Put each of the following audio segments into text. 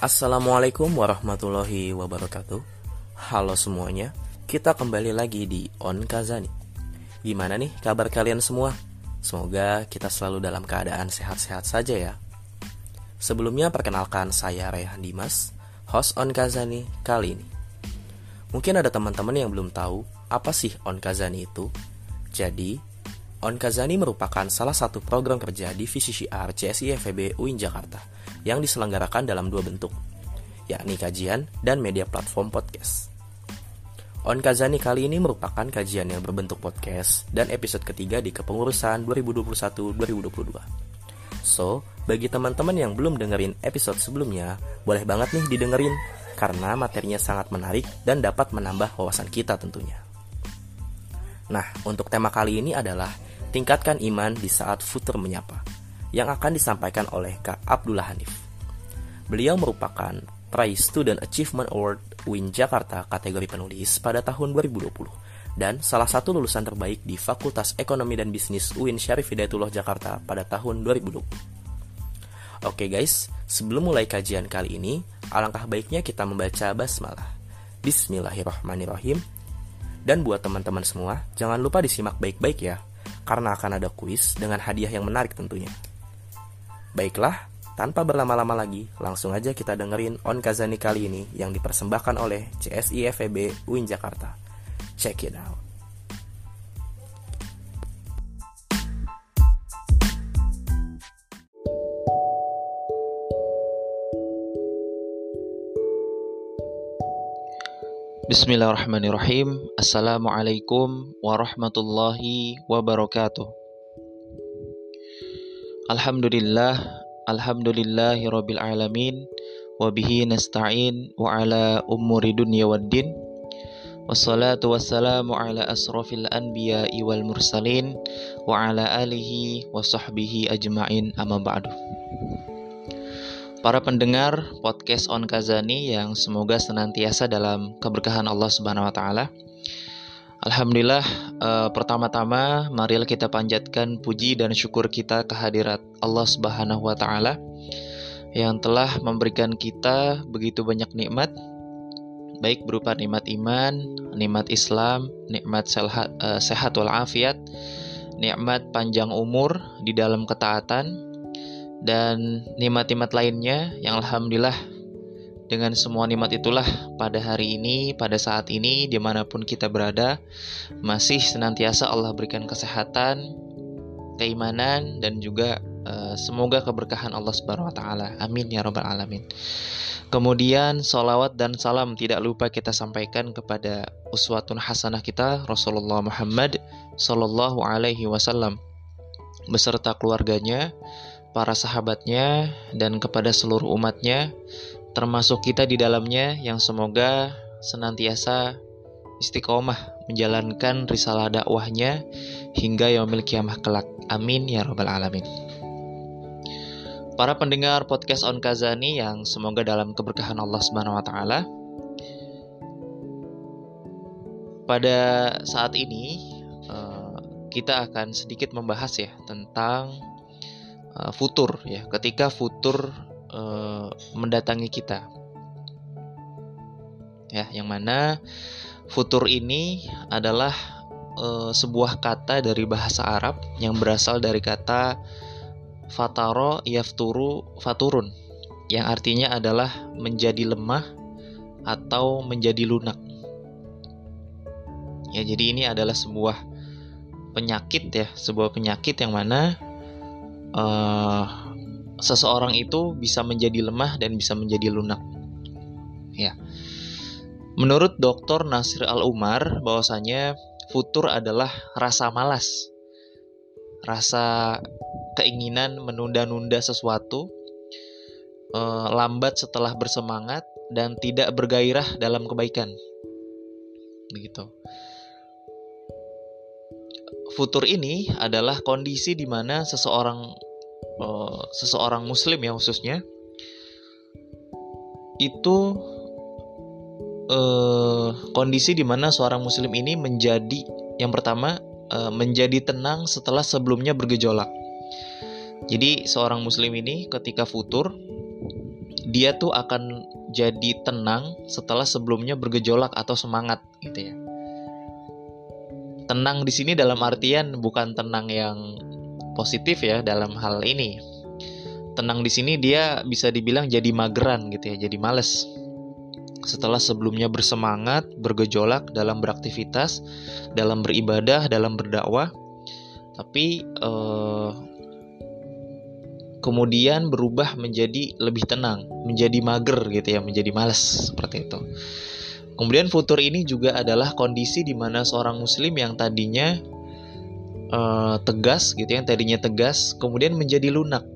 Assalamualaikum warahmatullahi wabarakatuh. Halo semuanya Kita kembali lagi di On Kazani. Gimana nih kabar kalian semua? Semoga kita selalu dalam keadaan sehat-sehat saja ya. Sebelumnya perkenalkan saya Rehan Dimas Host On Kazani kali ini. Mungkin ada teman-teman yang belum tahu Apa sih On Kazani itu? Jadi On Kazani merupakan salah satu program kerja divisi syiar CSI FEB UIN Jakarta yang diselenggarakan dalam dua bentuk, yakni kajian dan media platform podcast. On Kazani kali ini merupakan kajian yang berbentuk podcast dan episode ketiga di kepengurusan 2021-2022. So, bagi teman-teman yang belum dengerin episode sebelumnya, boleh banget nih didengerin karena materinya sangat menarik dan dapat menambah wawasan kita tentunya. Nah, untuk tema kali ini adalah Tingkatkan iman di saat futur menyapa yang akan disampaikan oleh Kak Abdullah Hanif. Beliau merupakan peraih Student Achievement Award UIN Jakarta kategori penulis pada tahun 2020 dan salah satu lulusan terbaik di Fakultas Ekonomi dan Bisnis UIN Syarif Hidayatullah Jakarta pada tahun 2020. Oke guys, sebelum mulai kajian kali ini, alangkah baiknya kita membaca basmalah. Bismillahirrahmanirrahim. Dan buat teman-teman semua, jangan lupa disimak baik-baik ya karena akan ada kuis dengan hadiah yang menarik tentunya. Baiklah, tanpa berlama-lama lagi, langsung aja kita dengerin On Kazani kali ini yang dipersembahkan oleh CSI FEB UIN Jakarta. Check it out. Bismillahirrahmanirrahim Assalamualaikum warahmatullahi wabarakatuh Alhamdulillah Alhamdulillahi rabbil alamin Wabihi nasta'in Wa ala umuri dunya waddin Wassalatu wassalamu ala asrafil anbiya'i wal mursalin Wa ala alihi wa sahbihi ajma'in amma ba'du Para pendengar podcast On Kazani yang semoga senantiasa dalam keberkahan Allah Subhanahu wa taala. Alhamdulillah eh, pertama-tama marilah kita panjatkan puji dan syukur kita kehadirat Allah Subhanahu wa taala yang telah memberikan kita begitu banyak nikmat baik berupa nikmat iman, nikmat Islam, nikmat eh, sehat walafiat, nikmat panjang umur di dalam ketaatan, dan nikmat-nikmat lainnya yang alhamdulillah dengan semua nikmat itulah pada hari ini, pada saat ini, di mana pun kita berada, masih senantiasa Allah berikan kesehatan, keimanan, dan juga uh, semoga keberkahan Allah Subhanahu Wa Taala. Amin ya robbal alamin. Kemudian salawat dan salam tidak lupa kita sampaikan kepada uswatun hasanah kita Rasulullah Muhammad Sallallahu Alaihi Wasallam beserta keluarganya, para sahabatnya, dan kepada seluruh umatnya, termasuk kita di dalamnya yang semoga senantiasa istiqomah menjalankan risalah dakwahnya hingga yaumil kiamah kelak. Amin ya robbal alamin. Para pendengar podcast On Kazani yang semoga dalam keberkahan Allah Subhanahu wa taala. Pada saat ini eh, kita akan sedikit membahas ya tentang uh, futur ya ketika futur uh, mendatangi kita. Ya yang mana futur ini adalah uh, sebuah kata dari bahasa Arab yang berasal dari kata fataro yafturu faturun yang artinya adalah menjadi lemah atau menjadi lunak. Ya jadi ini adalah sebuah penyakit ya sebuah penyakit yang mana uh, seseorang itu bisa menjadi lemah dan bisa menjadi lunak. Ya. Menurut Dr. Nasir Al-Umar bahwasanya futur adalah rasa malas. Rasa keinginan menunda-nunda sesuatu, uh, lambat setelah bersemangat dan tidak bergairah dalam kebaikan. Begitu. Futur ini adalah kondisi di mana seseorang uh, seseorang muslim ya khususnya itu uh, kondisi di mana seorang muslim ini menjadi yang pertama uh, menjadi tenang setelah sebelumnya bergejolak. Jadi seorang muslim ini ketika futur dia tuh akan jadi tenang setelah sebelumnya bergejolak atau semangat gitu ya. Tenang di sini dalam artian bukan tenang yang positif ya dalam hal ini. Tenang di sini dia bisa dibilang jadi mageran gitu ya, jadi males. Setelah sebelumnya bersemangat, bergejolak dalam beraktivitas, dalam beribadah, dalam berdakwah, tapi eh, kemudian berubah menjadi lebih tenang, menjadi mager gitu ya, menjadi males seperti itu. Kemudian futur ini juga adalah kondisi di mana seorang muslim yang tadinya uh, tegas gitu ya, yang tadinya tegas kemudian menjadi lunak.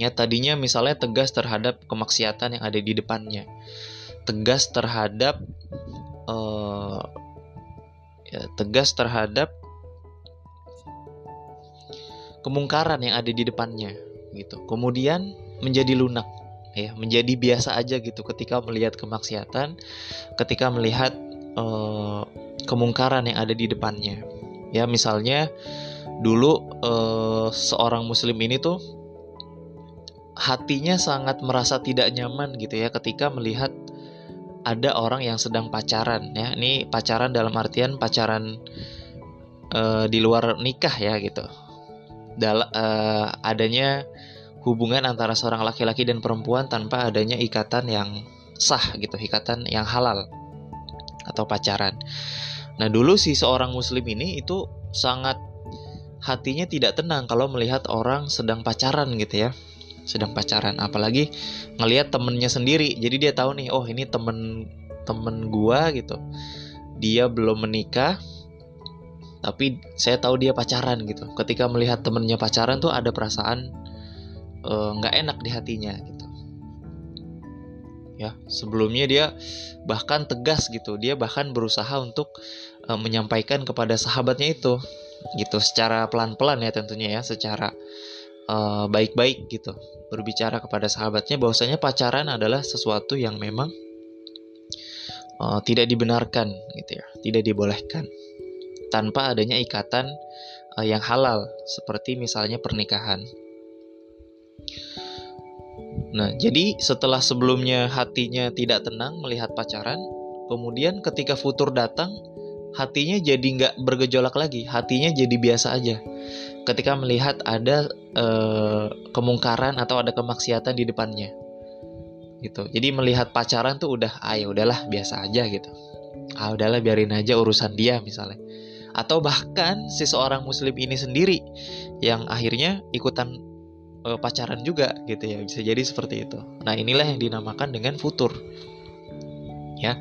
Ya, tadinya misalnya tegas terhadap kemaksiatan yang ada di depannya. Tegas terhadap uh, ya, tegas terhadap kemungkaran yang ada di depannya gitu. Kemudian menjadi lunak ya, menjadi biasa aja gitu ketika melihat kemaksiatan, ketika melihat uh, kemungkaran yang ada di depannya. Ya, misalnya dulu uh, seorang muslim ini tuh hatinya sangat merasa tidak nyaman gitu ya ketika melihat ada orang yang sedang pacaran ya. Ini pacaran dalam artian pacaran uh, di luar nikah ya gitu dal uh, adanya hubungan antara seorang laki-laki dan perempuan tanpa adanya ikatan yang sah gitu, ikatan yang halal atau pacaran. Nah, dulu si seorang muslim ini itu sangat hatinya tidak tenang kalau melihat orang sedang pacaran gitu ya. Sedang pacaran, apalagi ngelihat temennya sendiri. Jadi dia tahu nih, oh ini temen temen gua gitu. Dia belum menikah, tapi saya tahu dia pacaran gitu ketika melihat temennya pacaran tuh ada perasaan eh, nggak uh, enak di hatinya gitu ya sebelumnya dia bahkan tegas gitu dia bahkan berusaha untuk uh, menyampaikan kepada sahabatnya itu gitu. Secara pelan-pelan ya tentunya ya secara eh, baik-baik uh, gitu. Berbicara kepada sahabatnya bahwasanya pacaran adalah sesuatu yang memang uh, tidak dibenarkan gitu ya tidak dibolehkan. Tanpa adanya ikatan uh, yang halal seperti misalnya pernikahan. Nah, jadi setelah sebelumnya hatinya tidak tenang melihat pacaran, kemudian ketika futur datang, hatinya jadi nggak bergejolak lagi, hatinya jadi biasa aja. Ketika melihat ada uh, kemungkaran atau ada kemaksiatan di depannya, gitu. Jadi melihat pacaran tuh udah, ah ya udahlah biasa aja gitu. Ah udahlah biarin aja urusan dia misalnya atau bahkan si seorang muslim ini sendiri yang akhirnya ikutan e, pacaran juga gitu ya bisa jadi seperti itu nah inilah yang dinamakan dengan futur ya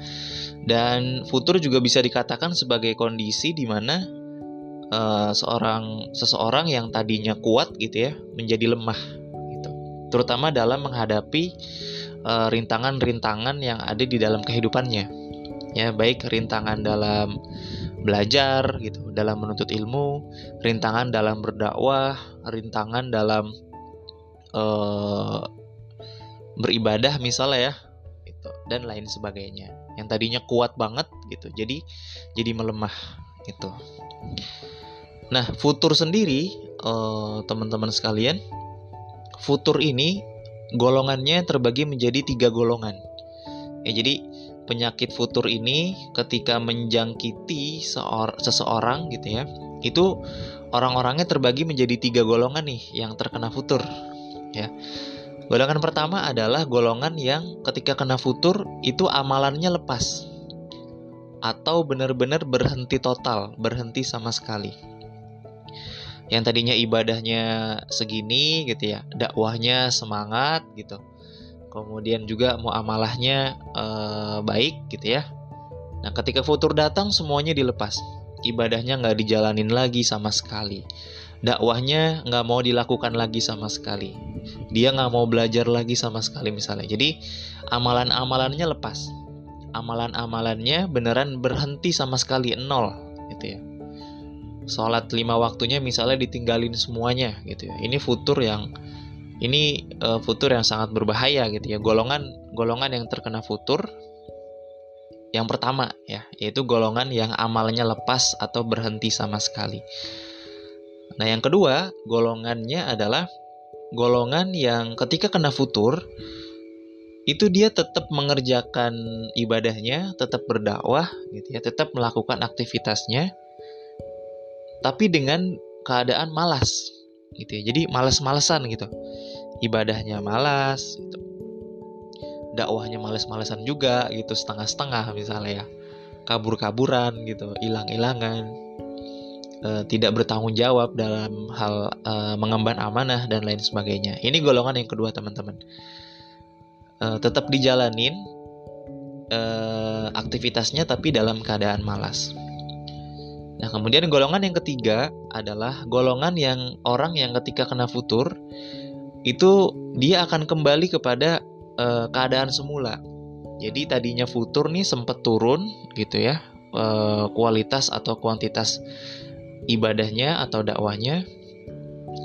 dan futur juga bisa dikatakan sebagai kondisi di mana e, seorang seseorang yang tadinya kuat gitu ya menjadi lemah gitu. Terutama dalam menghadapi e, rintangan-rintangan yang ada di dalam kehidupannya. Ya baik rintangan dalam belajar gitu dalam menuntut ilmu, rintangan dalam berdakwah, rintangan dalam uh, beribadah misalnya ya, gitu dan lain sebagainya. Yang tadinya kuat banget gitu, jadi jadi melemah gitu. Nah, futur sendiri uh, teman-teman sekalian, futur ini golongannya terbagi menjadi tiga golongan. Ya, jadi penyakit futur ini ketika menjangkiti seor seseorang gitu ya itu orang-orangnya terbagi menjadi tiga golongan nih yang terkena futur ya golongan pertama adalah golongan yang ketika kena futur itu amalannya lepas. Atau benar-benar berhenti total berhenti sama sekali. Yang tadinya ibadahnya segini gitu ya dakwahnya semangat gitu. Kemudian juga muamalahnya eh, baik gitu ya. Nah ketika futur datang semuanya dilepas, ibadahnya nggak dijalanin lagi sama sekali, dakwahnya nggak mau dilakukan lagi sama sekali, dia nggak mau belajar lagi sama sekali misalnya. Jadi amalan-amalannya lepas, amalan-amalannya beneran berhenti sama sekali nol gitu ya. Sholat lima waktunya misalnya ditinggalin semuanya gitu ya. Ini futur yang ini uh, futur yang sangat berbahaya gitu ya. Golongan golongan yang terkena futur yang pertama ya, yaitu golongan yang amalnya lepas atau berhenti sama sekali. Nah, yang kedua, golongannya adalah golongan yang ketika kena futur itu dia tetap mengerjakan ibadahnya, tetap berdakwah gitu ya, tetap melakukan aktivitasnya tapi dengan keadaan malas gitu ya. Jadi malas-malesan gitu. Ibadahnya malas gitu. Dakwahnya males-malesan juga gitu, setengah-setengah misalnya ya. Kabur-kaburan gitu, hilang-hilangan. E, tidak bertanggung jawab dalam hal e, mengemban amanah dan lain sebagainya. Ini golongan yang kedua, teman-teman uh, tetap dijalanin uh, aktivitasnya tapi dalam keadaan malas. Nah, kemudian golongan yang ketiga adalah golongan yang orang yang ketika kena futur itu dia akan kembali kepada uh, keadaan semula. Jadi tadinya futur nih sempat turun gitu ya uh, kualitas atau kuantitas ibadahnya atau dakwahnya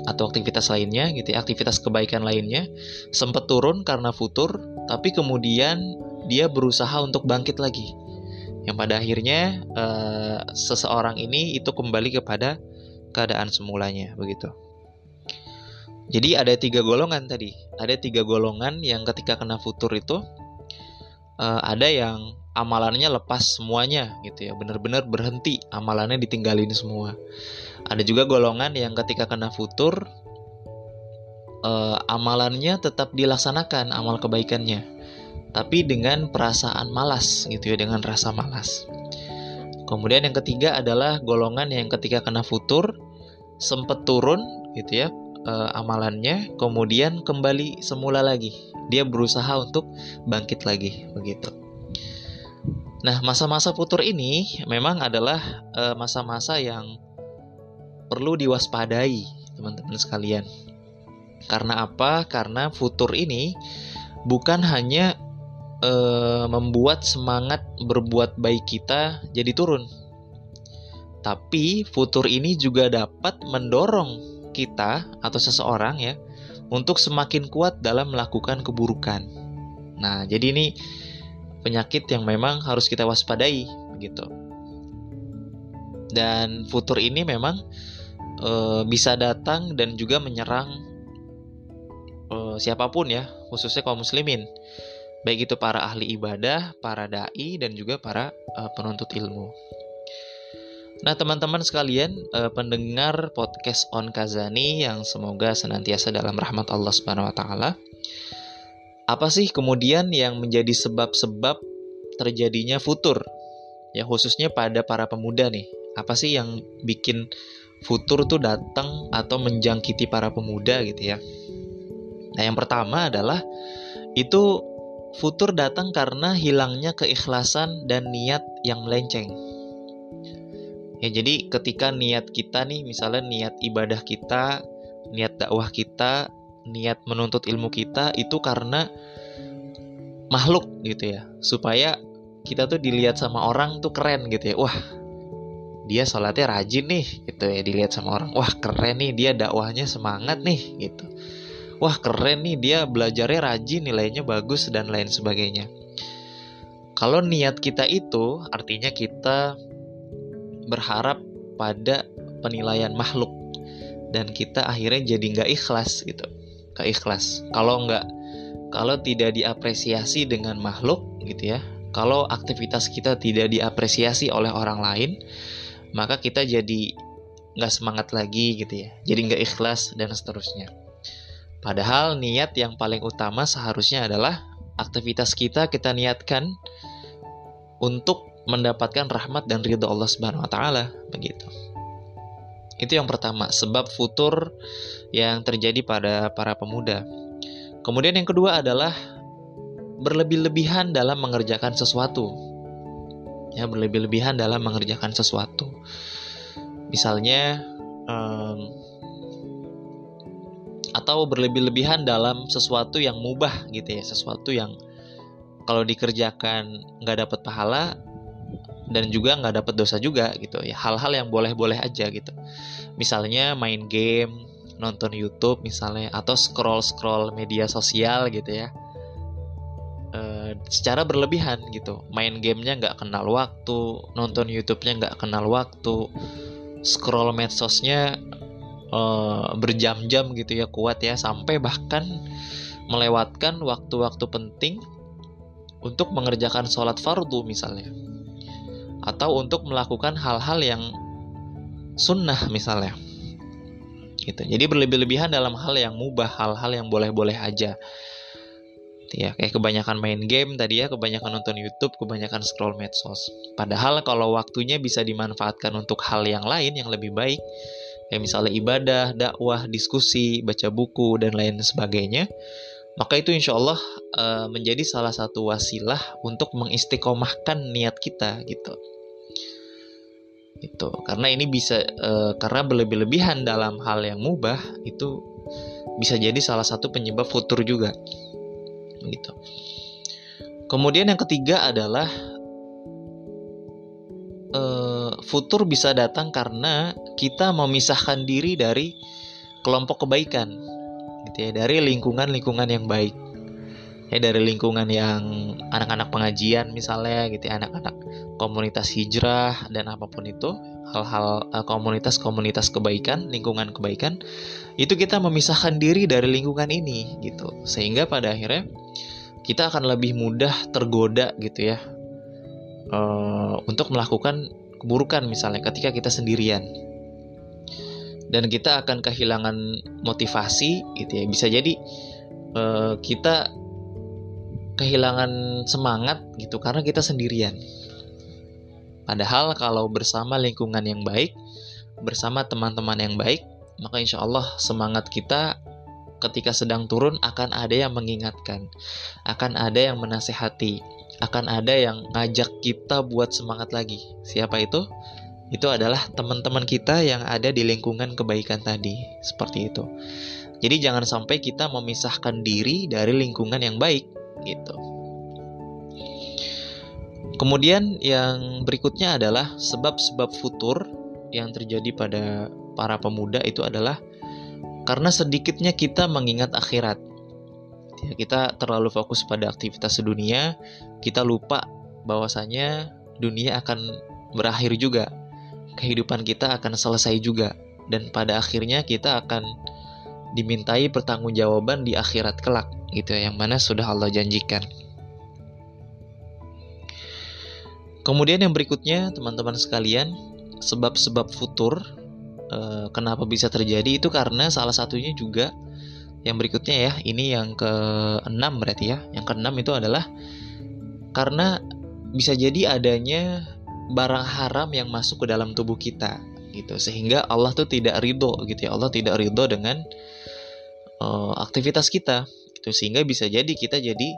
atau aktivitas lainnya gitu ya, aktivitas kebaikan lainnya sempat turun karena futur, tapi kemudian dia berusaha untuk bangkit lagi. Yang pada akhirnya uh, seseorang ini itu kembali kepada keadaan semulanya begitu. Jadi ada tiga golongan tadi, ada tiga golongan yang ketika kena futur itu uh, ada yang amalannya lepas semuanya gitu ya, benar-benar berhenti amalannya ditinggalin semua. Ada juga golongan yang ketika kena futur uh, amalannya tetap dilaksanakan amal kebaikannya, tapi dengan perasaan malas gitu ya, dengan rasa malas. Kemudian yang ketiga adalah golongan yang ketika kena futur sempat turun gitu ya uh, amalannya, kemudian kembali semula lagi. Dia berusaha untuk bangkit lagi begitu. Nah, masa-masa futur ini memang adalah eh, masa-masa uh, yang perlu diwaspadai, teman-teman sekalian. Karena apa? Karena futur ini bukan hanya e, membuat semangat berbuat baik kita jadi turun, tapi futur ini juga dapat mendorong kita atau seseorang ya untuk semakin kuat dalam melakukan keburukan. Nah, jadi ini penyakit yang memang harus kita waspadai begitu. Dan futur ini memang e, bisa datang dan juga menyerang e, siapa pun ya, khususnya kaum muslimin. Baik itu para ahli ibadah, para dai dan juga para e, penuntut ilmu. Nah, teman-teman sekalian, e, pendengar podcast On Kazani yang semoga senantiasa dalam rahmat Allah Subhanahu wa taala. Apa sih kemudian yang menjadi sebab-sebab terjadinya futur? Ya khususnya pada para pemuda nih. Apa sih yang bikin futur tuh datang atau menjangkiti para pemuda gitu ya. Nah, yang pertama adalah itu futur datang karena hilangnya keikhlasan dan niat yang melenceng. Ya, jadi ketika niat kita nih, misalnya niat ibadah kita, niat dakwah kita, niat menuntut ilmu kita itu karena makhluk gitu ya, supaya kita tuh dilihat sama orang tuh keren gitu ya. Wah, dia sholatnya rajin nih gitu ya dilihat sama orang. Wah keren nih dia dakwahnya semangat nih gitu. Wah keren nih dia belajarnya rajin nilainya bagus dan lain sebagainya. Kalau niat kita itu artinya kita berharap pada penilaian makhluk. Dan kita akhirnya jadi nggak ikhlas gitu. Nggak ikhlas. Kalau nggak kalau tidak diapresiasi dengan makhluk gitu ya kalau aktivitas kita tidak diapresiasi oleh orang lain maka kita jadi nggak semangat lagi gitu ya. Jadi nggak ikhlas dan seterusnya. Padahal niat yang paling utama seharusnya adalah aktivitas kita kita niatkan untuk mendapatkan rahmat dan ridho Allah Subhanahu wa taala begitu. Itu yang pertama, sebab futur yang terjadi pada para pemuda. Kemudian yang kedua adalah berlebih-lebihan dalam mengerjakan sesuatu ya berlebih-lebihan dalam mengerjakan sesuatu misalnya um, atau berlebih-lebihan dalam sesuatu yang mubah gitu ya sesuatu yang kalau dikerjakan nggak dapat pahala dan juga nggak dapat dosa juga gitu. Ya hal-hal yang boleh-boleh aja gitu. Misalnya main game nonton YouTube misalnya atau scroll scroll media sosial gitu ya. Secara berlebihan gitu. Main gamenya nggak kenal waktu nonton YouTube-nya nggak kenal waktu scroll medsosnya uh, berjam-jam gitu ya kuat ya sampai bahkan melewatkan waktu-waktu penting untuk mengerjakan sholat fardu misalnya atau untuk melakukan hal-hal yang sunnah misalnya. Gitu. Jadi berlebih-lebihan dalam hal yang mubah hal-hal yang boleh-boleh aja. Gitu ya kayak kebanyakan main game tadi ya kebanyakan nonton YouTube kebanyakan scroll medsos. Padahal kalau waktunya bisa dimanfaatkan untuk hal yang lain yang lebih baik kayak misalnya ibadah dakwah diskusi baca buku dan lain sebagainya maka itu insya Allah uh, menjadi salah satu wasilah untuk mengistiqomahkan niat kita gitu itu karena ini bisa uh, karena berlebih-lebihan dalam hal yang mubah itu bisa jadi salah satu penyebab futur juga. Gitu. Kemudian yang ketiga adalah uh, futur bisa datang karena kita memisahkan diri dari kelompok kebaikan. Gitu ya dari lingkungan-lingkungan yang baik ya dari lingkungan yang anak-anak pengajian misalnya gitu ya anak-anak komunitas hijrah dan apa pun itu hal-hal uh, komunitas-komunitas kebaikan lingkungan kebaikan itu kita memisahkan diri dari lingkungan ini gitu. Sehingga pada akhirnya kita akan lebih mudah tergoda gitu ya uh, untuk melakukan keburukan misalnya ketika kita sendirian. Dan kita akan kehilangan motivasi gitu ya. Bisa jadi uh, kita kehilangan semangat gitu karena kita sendirian padahal kalau bersama lingkungan yang baik bersama teman-teman yang baik maka insya Allah semangat kita ketika sedang turun akan ada yang mengingatkan akan ada yang menasehati akan ada yang ngajak kita buat semangat lagi siapa itu itu adalah teman-teman kita yang ada di lingkungan kebaikan tadi. Seperti itu. Jadi jangan sampai kita memisahkan diri dari lingkungan yang baik gitu. Kemudian yang berikutnya adalah sebab-sebab futur yang terjadi pada para pemuda itu adalah karena sedikitnya kita mengingat akhirat. Ya, kita terlalu fokus pada aktivitas dunia, kita lupa bahwasanya dunia akan berakhir juga kehidupan kita akan selesai juga dan pada akhirnya kita akan dimintai pertanggungjawaban di akhirat kelak gitu ya yang mana sudah Allah janjikan. Kemudian yang berikutnya teman-teman sekalian sebab-sebab futur eh, kenapa bisa terjadi itu karena salah satunya juga yang berikutnya ya ini yang ke-6 berarti ya. Yang ke-6 itu adalah karena bisa jadi adanya barang haram yang masuk ke dalam tubuh kita gitu. Sehingga Allah tuh tidak ridho gitu ya Allah tidak ridho dengan uh, aktivitas kita gitu. Sehingga bisa jadi kita jadi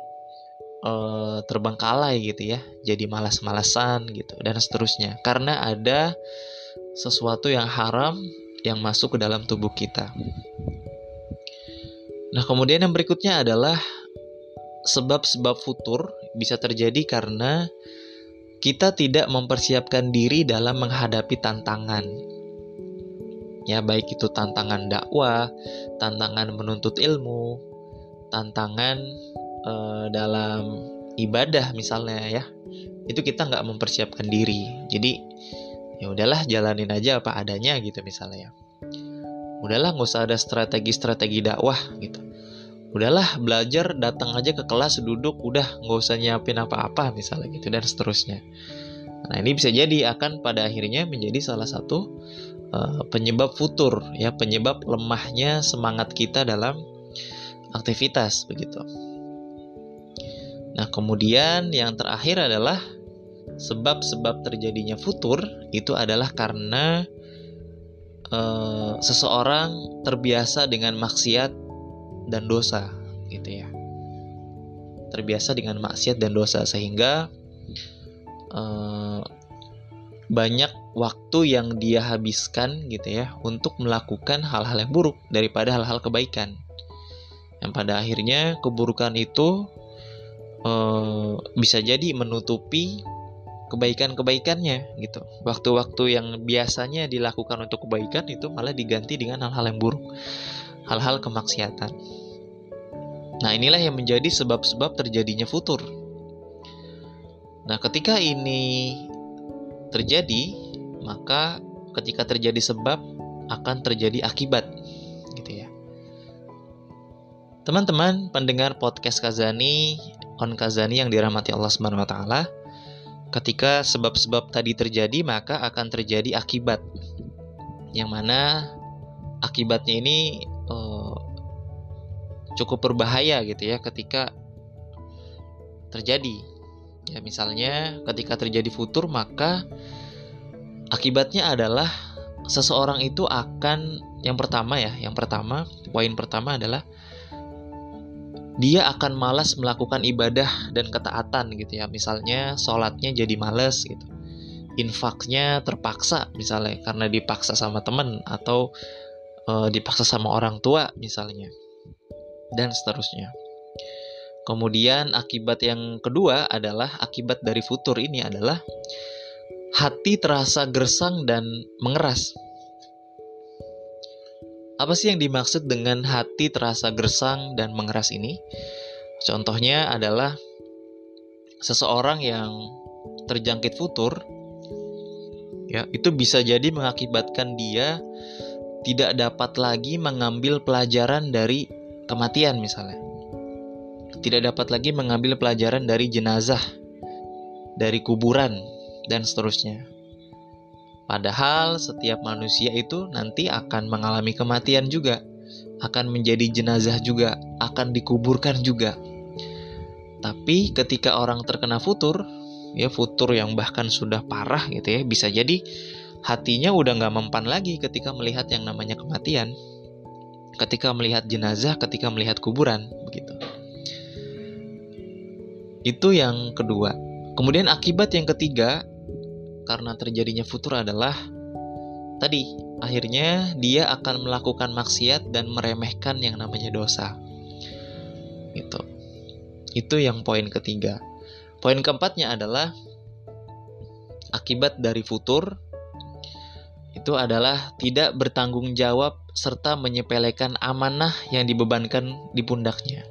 uh, terbengkalai gitu ya. Jadi malas-malasan gitu dan seterusnya. Karena ada sesuatu yang haram yang masuk ke dalam tubuh kita. Nah kemudian yang berikutnya adalah sebab-sebab futur bisa terjadi karena kita tidak mempersiapkan diri dalam menghadapi tantangan. Ya, baik itu tantangan dakwah, tantangan menuntut ilmu, tantangan e, dalam ibadah misalnya ya. Itu kita nggak mempersiapkan diri. Jadi ya udahlah jalanin aja apa adanya gitu misalnya. Udahlah nggak usah ada strategi-strategi dakwah gitu udahlah belajar datang aja ke kelas duduk udah nggak usah nyiapin apa-apa misalnya gitu dan seterusnya nah ini bisa jadi akan pada akhirnya menjadi salah satu uh, penyebab futur ya penyebab lemahnya semangat kita dalam aktivitas begitu. Nah kemudian yang terakhir adalah sebab-sebab terjadinya futur itu adalah karena uh, seseorang terbiasa dengan maksiat dan dosa gitu ya. Terbiasa dengan maksiat dan dosa sehingga uh, banyak waktu yang dia habiskan gitu ya untuk melakukan hal-hal yang buruk daripada hal-hal kebaikan yang pada akhirnya keburukan itu uh, bisa jadi menutupi kebaikan-kebaikannya gitu. Waktu-waktu yang biasanya dilakukan untuk kebaikan itu malah diganti dengan hal-hal yang buruk hal-hal kemaksiatan. Nah, inilah yang menjadi sebab-sebab terjadinya futur. Nah, ketika ini terjadi, maka ketika terjadi sebab akan terjadi akibat. Teman-teman pendengar podcast Kazani, on Kazani yang dirahmati Allah Subhanahu wa ketika sebab-sebab tadi terjadi maka akan terjadi akibat. Yang mana akibatnya ini uh, cukup berbahaya gitu ya ketika terjadi. Ya misalnya ketika terjadi futur maka akibatnya adalah seseorang itu akan yang pertama ya, yang pertama poin pertama adalah dia akan malas melakukan ibadah dan ketaatan gitu ya. Misalnya sholatnya jadi males gitu. Infaknya terpaksa misalnya karena dipaksa sama temen atau e, dipaksa sama orang tua misalnya. Dan seterusnya. Kemudian akibat yang kedua adalah akibat dari futur ini adalah hati terasa gersang dan mengeras. Apa sih yang dimaksud dengan hati terasa gersang dan mengeras ini? Contohnya adalah seseorang yang terjangkit futur ya, itu bisa jadi mengakibatkan dia tidak dapat lagi mengambil pelajaran dari kematian misalnya. Tidak dapat lagi mengambil pelajaran dari jenazah, dari kuburan dan seterusnya. Padahal setiap manusia itu nanti akan mengalami kematian juga, akan menjadi jenazah juga, akan dikuburkan juga. Tapi ketika orang terkena futur, ya futur yang bahkan sudah parah gitu ya, bisa jadi hatinya udah nggak mempan lagi ketika melihat yang namanya kematian, ketika melihat jenazah, ketika melihat kuburan, begitu. Itu yang kedua. Kemudian akibat yang ketiga karena terjadinya futur adalah tadi akhirnya dia akan melakukan maksiat dan meremehkan yang namanya dosa. Itu. Itu yang poin ketiga. Poin keempatnya adalah akibat dari futur itu adalah tidak bertanggung jawab serta menyepelekan amanah yang dibebankan di pundaknya.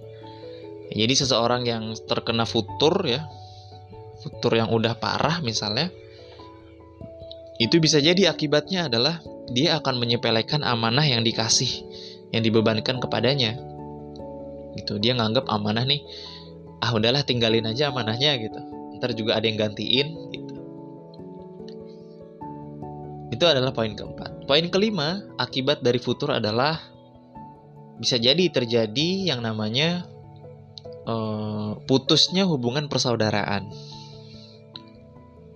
Jadi seseorang yang terkena futur ya, futur yang udah parah misalnya, itu bisa jadi akibatnya adalah dia akan menyepelekan amanah yang dikasih, yang dibebankan kepadanya. Gitu, dia nganggap amanah nih, ah udahlah tinggalin aja amanahnya gitu. Ntar juga ada yang gantiin gitu. Itu adalah poin keempat. Poin kelima, akibat dari futur adalah bisa jadi terjadi yang namanya uh, putusnya hubungan persaudaraan.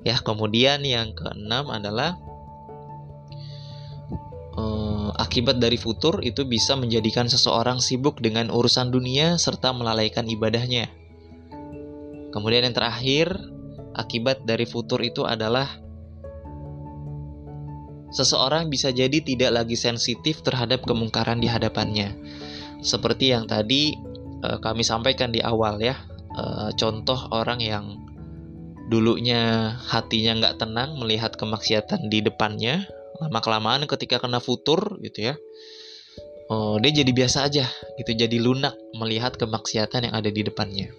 Ya, kemudian yang keenam adalah uh, akibat dari futur itu bisa menjadikan seseorang sibuk dengan urusan dunia serta melalaikan ibadahnya. Kemudian yang terakhir, akibat dari futur itu adalah seseorang bisa jadi tidak lagi sensitif terhadap kemungkaran di hadapannya. Seperti yang tadi uh, kami sampaikan di awal ya, uh, contoh orang yang dulunya hatinya nggak tenang melihat kemaksiatan di depannya lama kelamaan ketika kena futur gitu ya oh, dia jadi biasa aja gitu jadi lunak melihat kemaksiatan yang ada di depannya.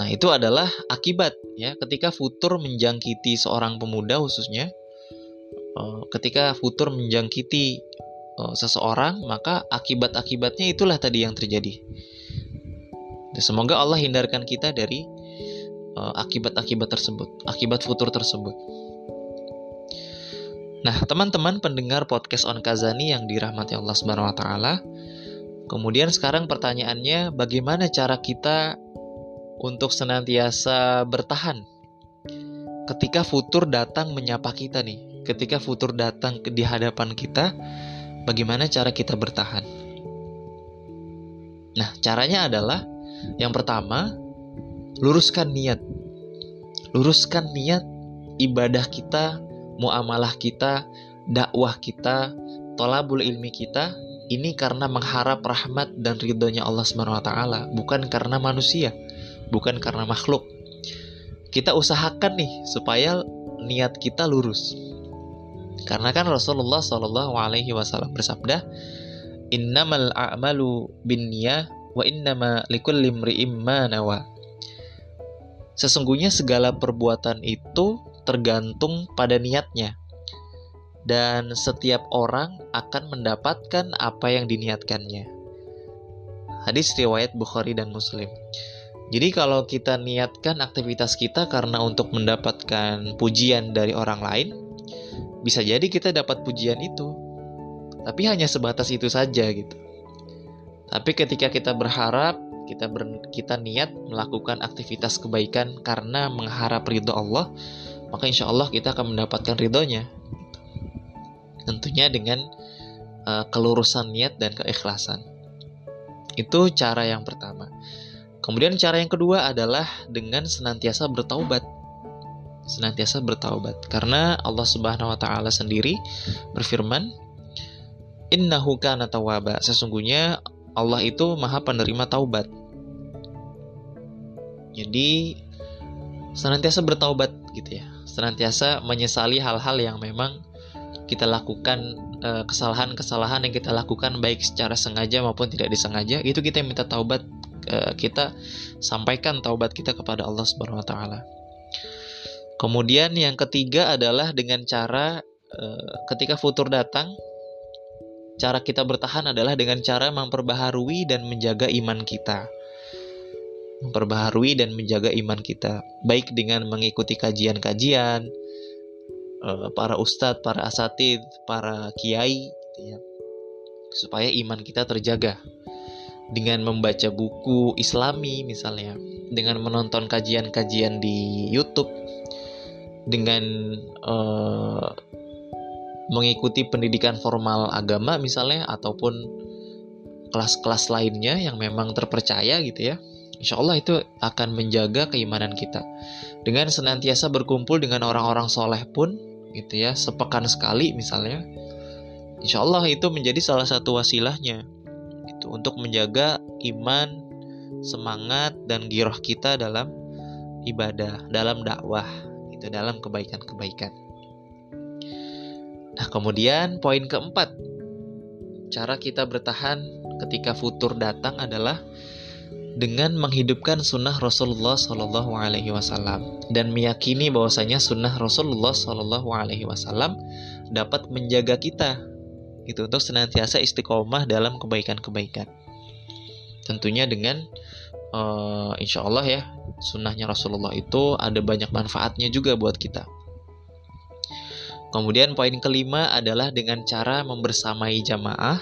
Nah itu adalah akibat ya ketika futur menjangkiti seorang pemuda khususnya oh, ketika futur menjangkiti oh, seseorang maka akibat-akibatnya itulah tadi yang terjadi. Semoga Allah hindarkan kita dari Eh, akibat-akibat tersebut, akibat futur tersebut. Nah, teman-teman pendengar podcast On Kazani yang dirahmati Allah Subhanahu wa taala. Kemudian sekarang pertanyaannya bagaimana cara kita untuk senantiasa bertahan ketika futur datang menyapa kita nih. Ketika futur datang di hadapan kita, bagaimana cara kita bertahan? Nah, caranya adalah yang pertama, luruskan niat. Luruskan niat ibadah kita, muamalah kita, dakwah kita, tolabul ilmi kita ini karena mengharap rahmat dan ridhonya Allah Subhanahu wa taala, bukan karena manusia, bukan karena makhluk. Kita usahakan nih supaya niat kita lurus. Karena kan Rasulullah Shallallahu alaihi wasallam bersabda, "Innamal a'malu binniyah wa innama likulli imri'im ma nawa." Sesungguhnya segala perbuatan itu tergantung pada niatnya. Dan setiap orang akan mendapatkan apa yang diniatkannya. Hadis riwayat Bukhari dan Muslim. Jadi kalau kita niatkan aktivitas kita karena untuk mendapatkan pujian dari orang lain, bisa jadi kita dapat pujian itu. Tapi hanya sebatas itu saja gitu. Tapi ketika kita berharap, kita ber, kita niat melakukan aktivitas kebaikan karena mengharap ridho Allah, maka insya Allah kita akan mendapatkan ridhonya. Tentunya dengan uh, kelurusan niat dan keikhlasan. Itu cara yang pertama. Kemudian cara yang kedua adalah dengan senantiasa bertaubat. Senantiasa bertaubat karena Allah Subhanahu wa taala sendiri berfirman, "Innahu kana tawwaba." Sesungguhnya Allah itu Maha penerima taubat. Jadi senantiasa bertaubat gitu ya. Senantiasa menyesali hal-hal yang memang kita lakukan eh, kesalahan-kesalahan yang kita lakukan baik secara sengaja maupun tidak disengaja itu kita minta taubat Eh, kita sampaikan taubat kita kepada Allah Subhanahu wa taala. Kemudian yang ketiga adalah dengan cara eh, ketika futur datang cara kita bertahan adalah dengan cara memperbaharui dan menjaga iman kita. Memperbaharui dan menjaga iman kita, baik dengan mengikuti kajian-kajian eh, para ustadz, para asatid, para kiai, gitu ya, supaya iman kita terjaga. Dengan membaca buku islami misalnya, dengan menonton kajian-kajian di YouTube, dengan uh, mengikuti pendidikan formal agama misalnya ataupun kelas-kelas lainnya yang memang terpercaya gitu ya. Insya Allah itu akan menjaga keimanan kita. Dengan senantiasa berkumpul dengan orang-orang soleh pun gitu ya, sepekan sekali misalnya. Insya Allah itu menjadi salah satu wasilahnya gitu untuk menjaga iman, semangat dan giroh kita dalam ibadah, dalam dakwah, itu dalam kebaikan-kebaikan. Nah, kemudian poin keempat, cara kita bertahan ketika futur datang adalah dengan menghidupkan sunnah Rasulullah Shallallahu Alaihi Wasallam dan meyakini bahwasanya sunnah Rasulullah Shallallahu Alaihi Wasallam dapat menjaga kita gitu untuk senantiasa istiqomah dalam kebaikan-kebaikan. Tentunya dengan uh, insya Allah ya sunnahnya Rasulullah itu ada banyak manfaatnya juga buat kita. Kemudian poin kelima adalah dengan cara membersamai jamaah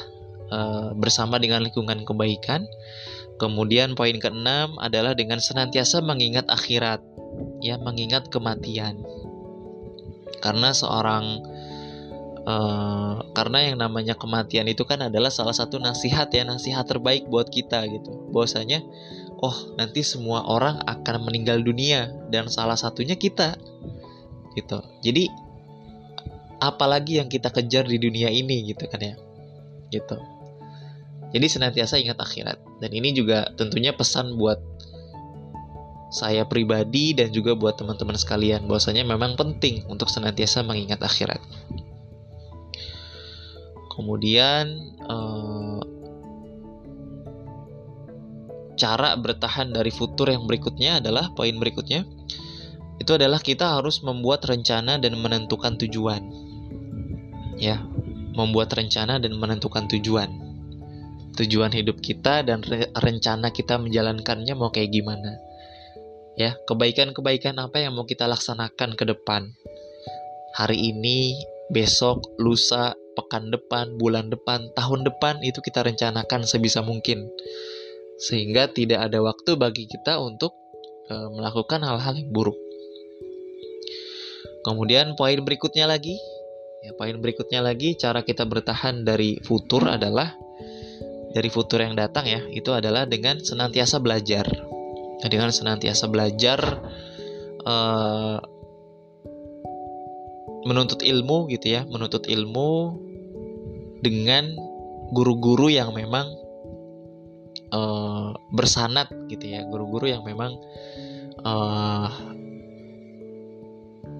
uh, bersama dengan lingkungan kebaikan. Kemudian poin keenam adalah dengan senantiasa mengingat akhirat, ya mengingat kematian. Karena seorang Uh, karena yang namanya kematian itu kan adalah salah satu nasihat ya nasihat terbaik buat kita gitu bahwasanya oh nanti semua orang akan meninggal dunia dan salah satunya kita gitu jadi apalagi yang kita kejar di dunia ini gitu kan ya gitu jadi senantiasa ingat akhirat dan ini juga tentunya pesan buat saya pribadi dan juga buat teman-teman sekalian bahwasanya memang penting untuk senantiasa mengingat akhirat Kemudian uh, cara bertahan dari futur yang berikutnya adalah poin berikutnya itu adalah kita harus membuat rencana dan menentukan tujuan. Ya, membuat rencana dan menentukan tujuan. Tujuan hidup kita dan re rencana kita menjalankannya mau kayak gimana. Ya, kebaikan-kebaikan apa yang mau kita laksanakan ke depan. Hari ini, besok, lusa, pekan depan, bulan depan, tahun depan itu kita rencanakan sebisa mungkin. Sehingga tidak ada waktu bagi kita untuk e, melakukan hal-hal yang buruk. Kemudian poin berikutnya lagi, ya poin berikutnya lagi cara kita bertahan dari futur adalah dari futur yang datang ya, itu adalah dengan senantiasa belajar. Dengan senantiasa belajar uh, menuntut ilmu gitu ya, menuntut ilmu dengan guru-guru yang memang uh, bersanat gitu ya, guru-guru yang memang uh,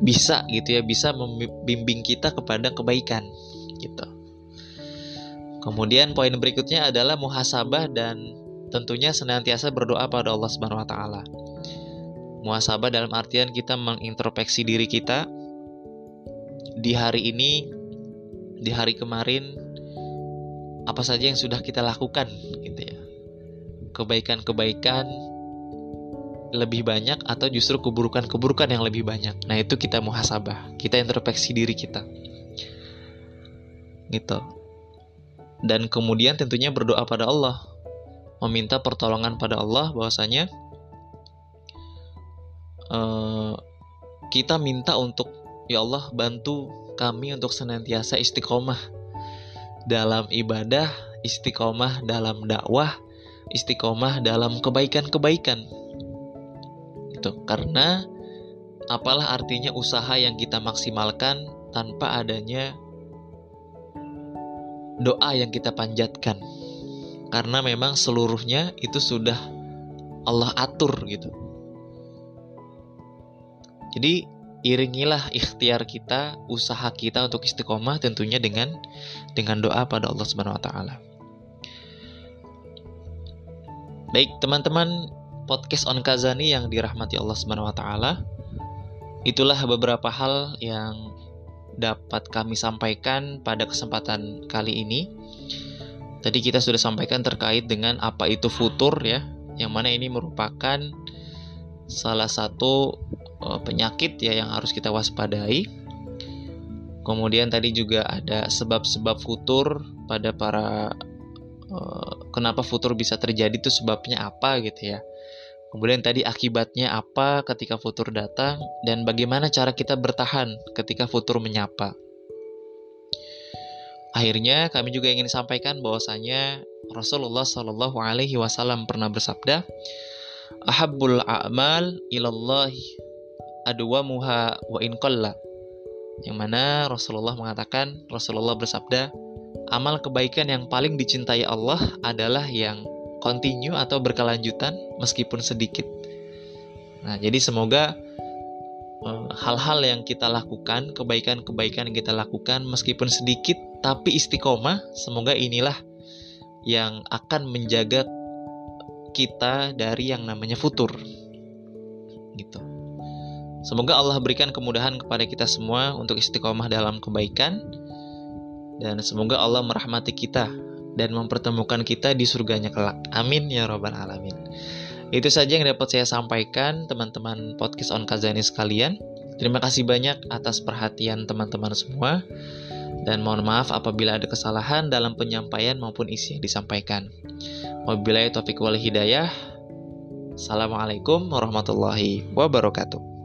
bisa gitu ya, bisa membimbing kita kepada kebaikan gitu. Kemudian poin berikutnya adalah muhasabah dan tentunya senantiasa berdoa pada Allah Subhanahu wa taala. Muhasabah dalam artian kita mengintrospeksi diri kita, di hari ini, di hari kemarin, apa saja yang sudah kita lakukan, gitu ya. kebaikan-kebaikan lebih banyak atau justru keburukan-keburukan yang lebih banyak. Nah, itu kita muhasabah, kita introspeksi diri kita. Gitu. Dan kemudian tentunya berdoa pada Allah, meminta pertolongan pada Allah bahwasanya uh, kita minta untuk ya Allah bantu kami untuk senantiasa istiqomah dalam ibadah, istiqomah dalam dakwah, istiqomah dalam kebaikan-kebaikan gitu. Karena apalah artinya usaha yang kita maksimalkan tanpa adanya doa yang kita panjatkan. Karena memang seluruhnya itu sudah Allah atur gitu. Jadi iringilah ikhtiar kita, usaha kita untuk istiqomah tentunya dengan dengan doa pada Allah Subhanahu wa taala. Baik, teman-teman, podcast on Kazani yang dirahmati Allah Subhanahu wa taala. Itulah beberapa hal yang dapat kami sampaikan pada kesempatan kali ini. Tadi kita sudah sampaikan terkait dengan apa itu futur ya, yang mana ini merupakan salah satu uh, penyakit ya yang harus kita waspadai. Kemudian tadi juga ada sebab-sebab futur pada para uh, kenapa futur bisa terjadi itu sebabnya apa gitu ya. Kemudian tadi akibatnya apa ketika futur datang dan bagaimana cara kita bertahan ketika futur menyapa. Akhirnya kami juga ingin sampaikan bahwasanya Rasulullah Shallallahu Alaihi Wasallam pernah bersabda, "Ahabbul a'mal ilallah muha wa in qalla." Yang mana Rasulullah mengatakan, Rasulullah bersabda, amal kebaikan yang paling dicintai Allah adalah yang continue atau berkelanjutan meskipun sedikit. Nah, jadi semoga eh, hal-hal yang kita lakukan, kebaikan-kebaikan yang kita lakukan meskipun sedikit tapi istiqomah, semoga inilah yang akan menjaga kita dari yang namanya futur. Gitu. Semoga Allah berikan kemudahan kepada kita semua untuk istiqomah dalam kebaikan dan semoga Allah merahmati kita dan mempertemukan kita di surganya kelak. Amin ya robbal alamin. Itu saja yang dapat saya sampaikan teman-teman podcast on Kazani sekalian. Terima kasih banyak atas perhatian teman-teman semua. Dan mohon maaf apabila ada kesalahan dalam penyampaian maupun isi yang disampaikan. Wabillahi taufiq wal hidayah. Assalamualaikum warahmatullahi wabarakatuh.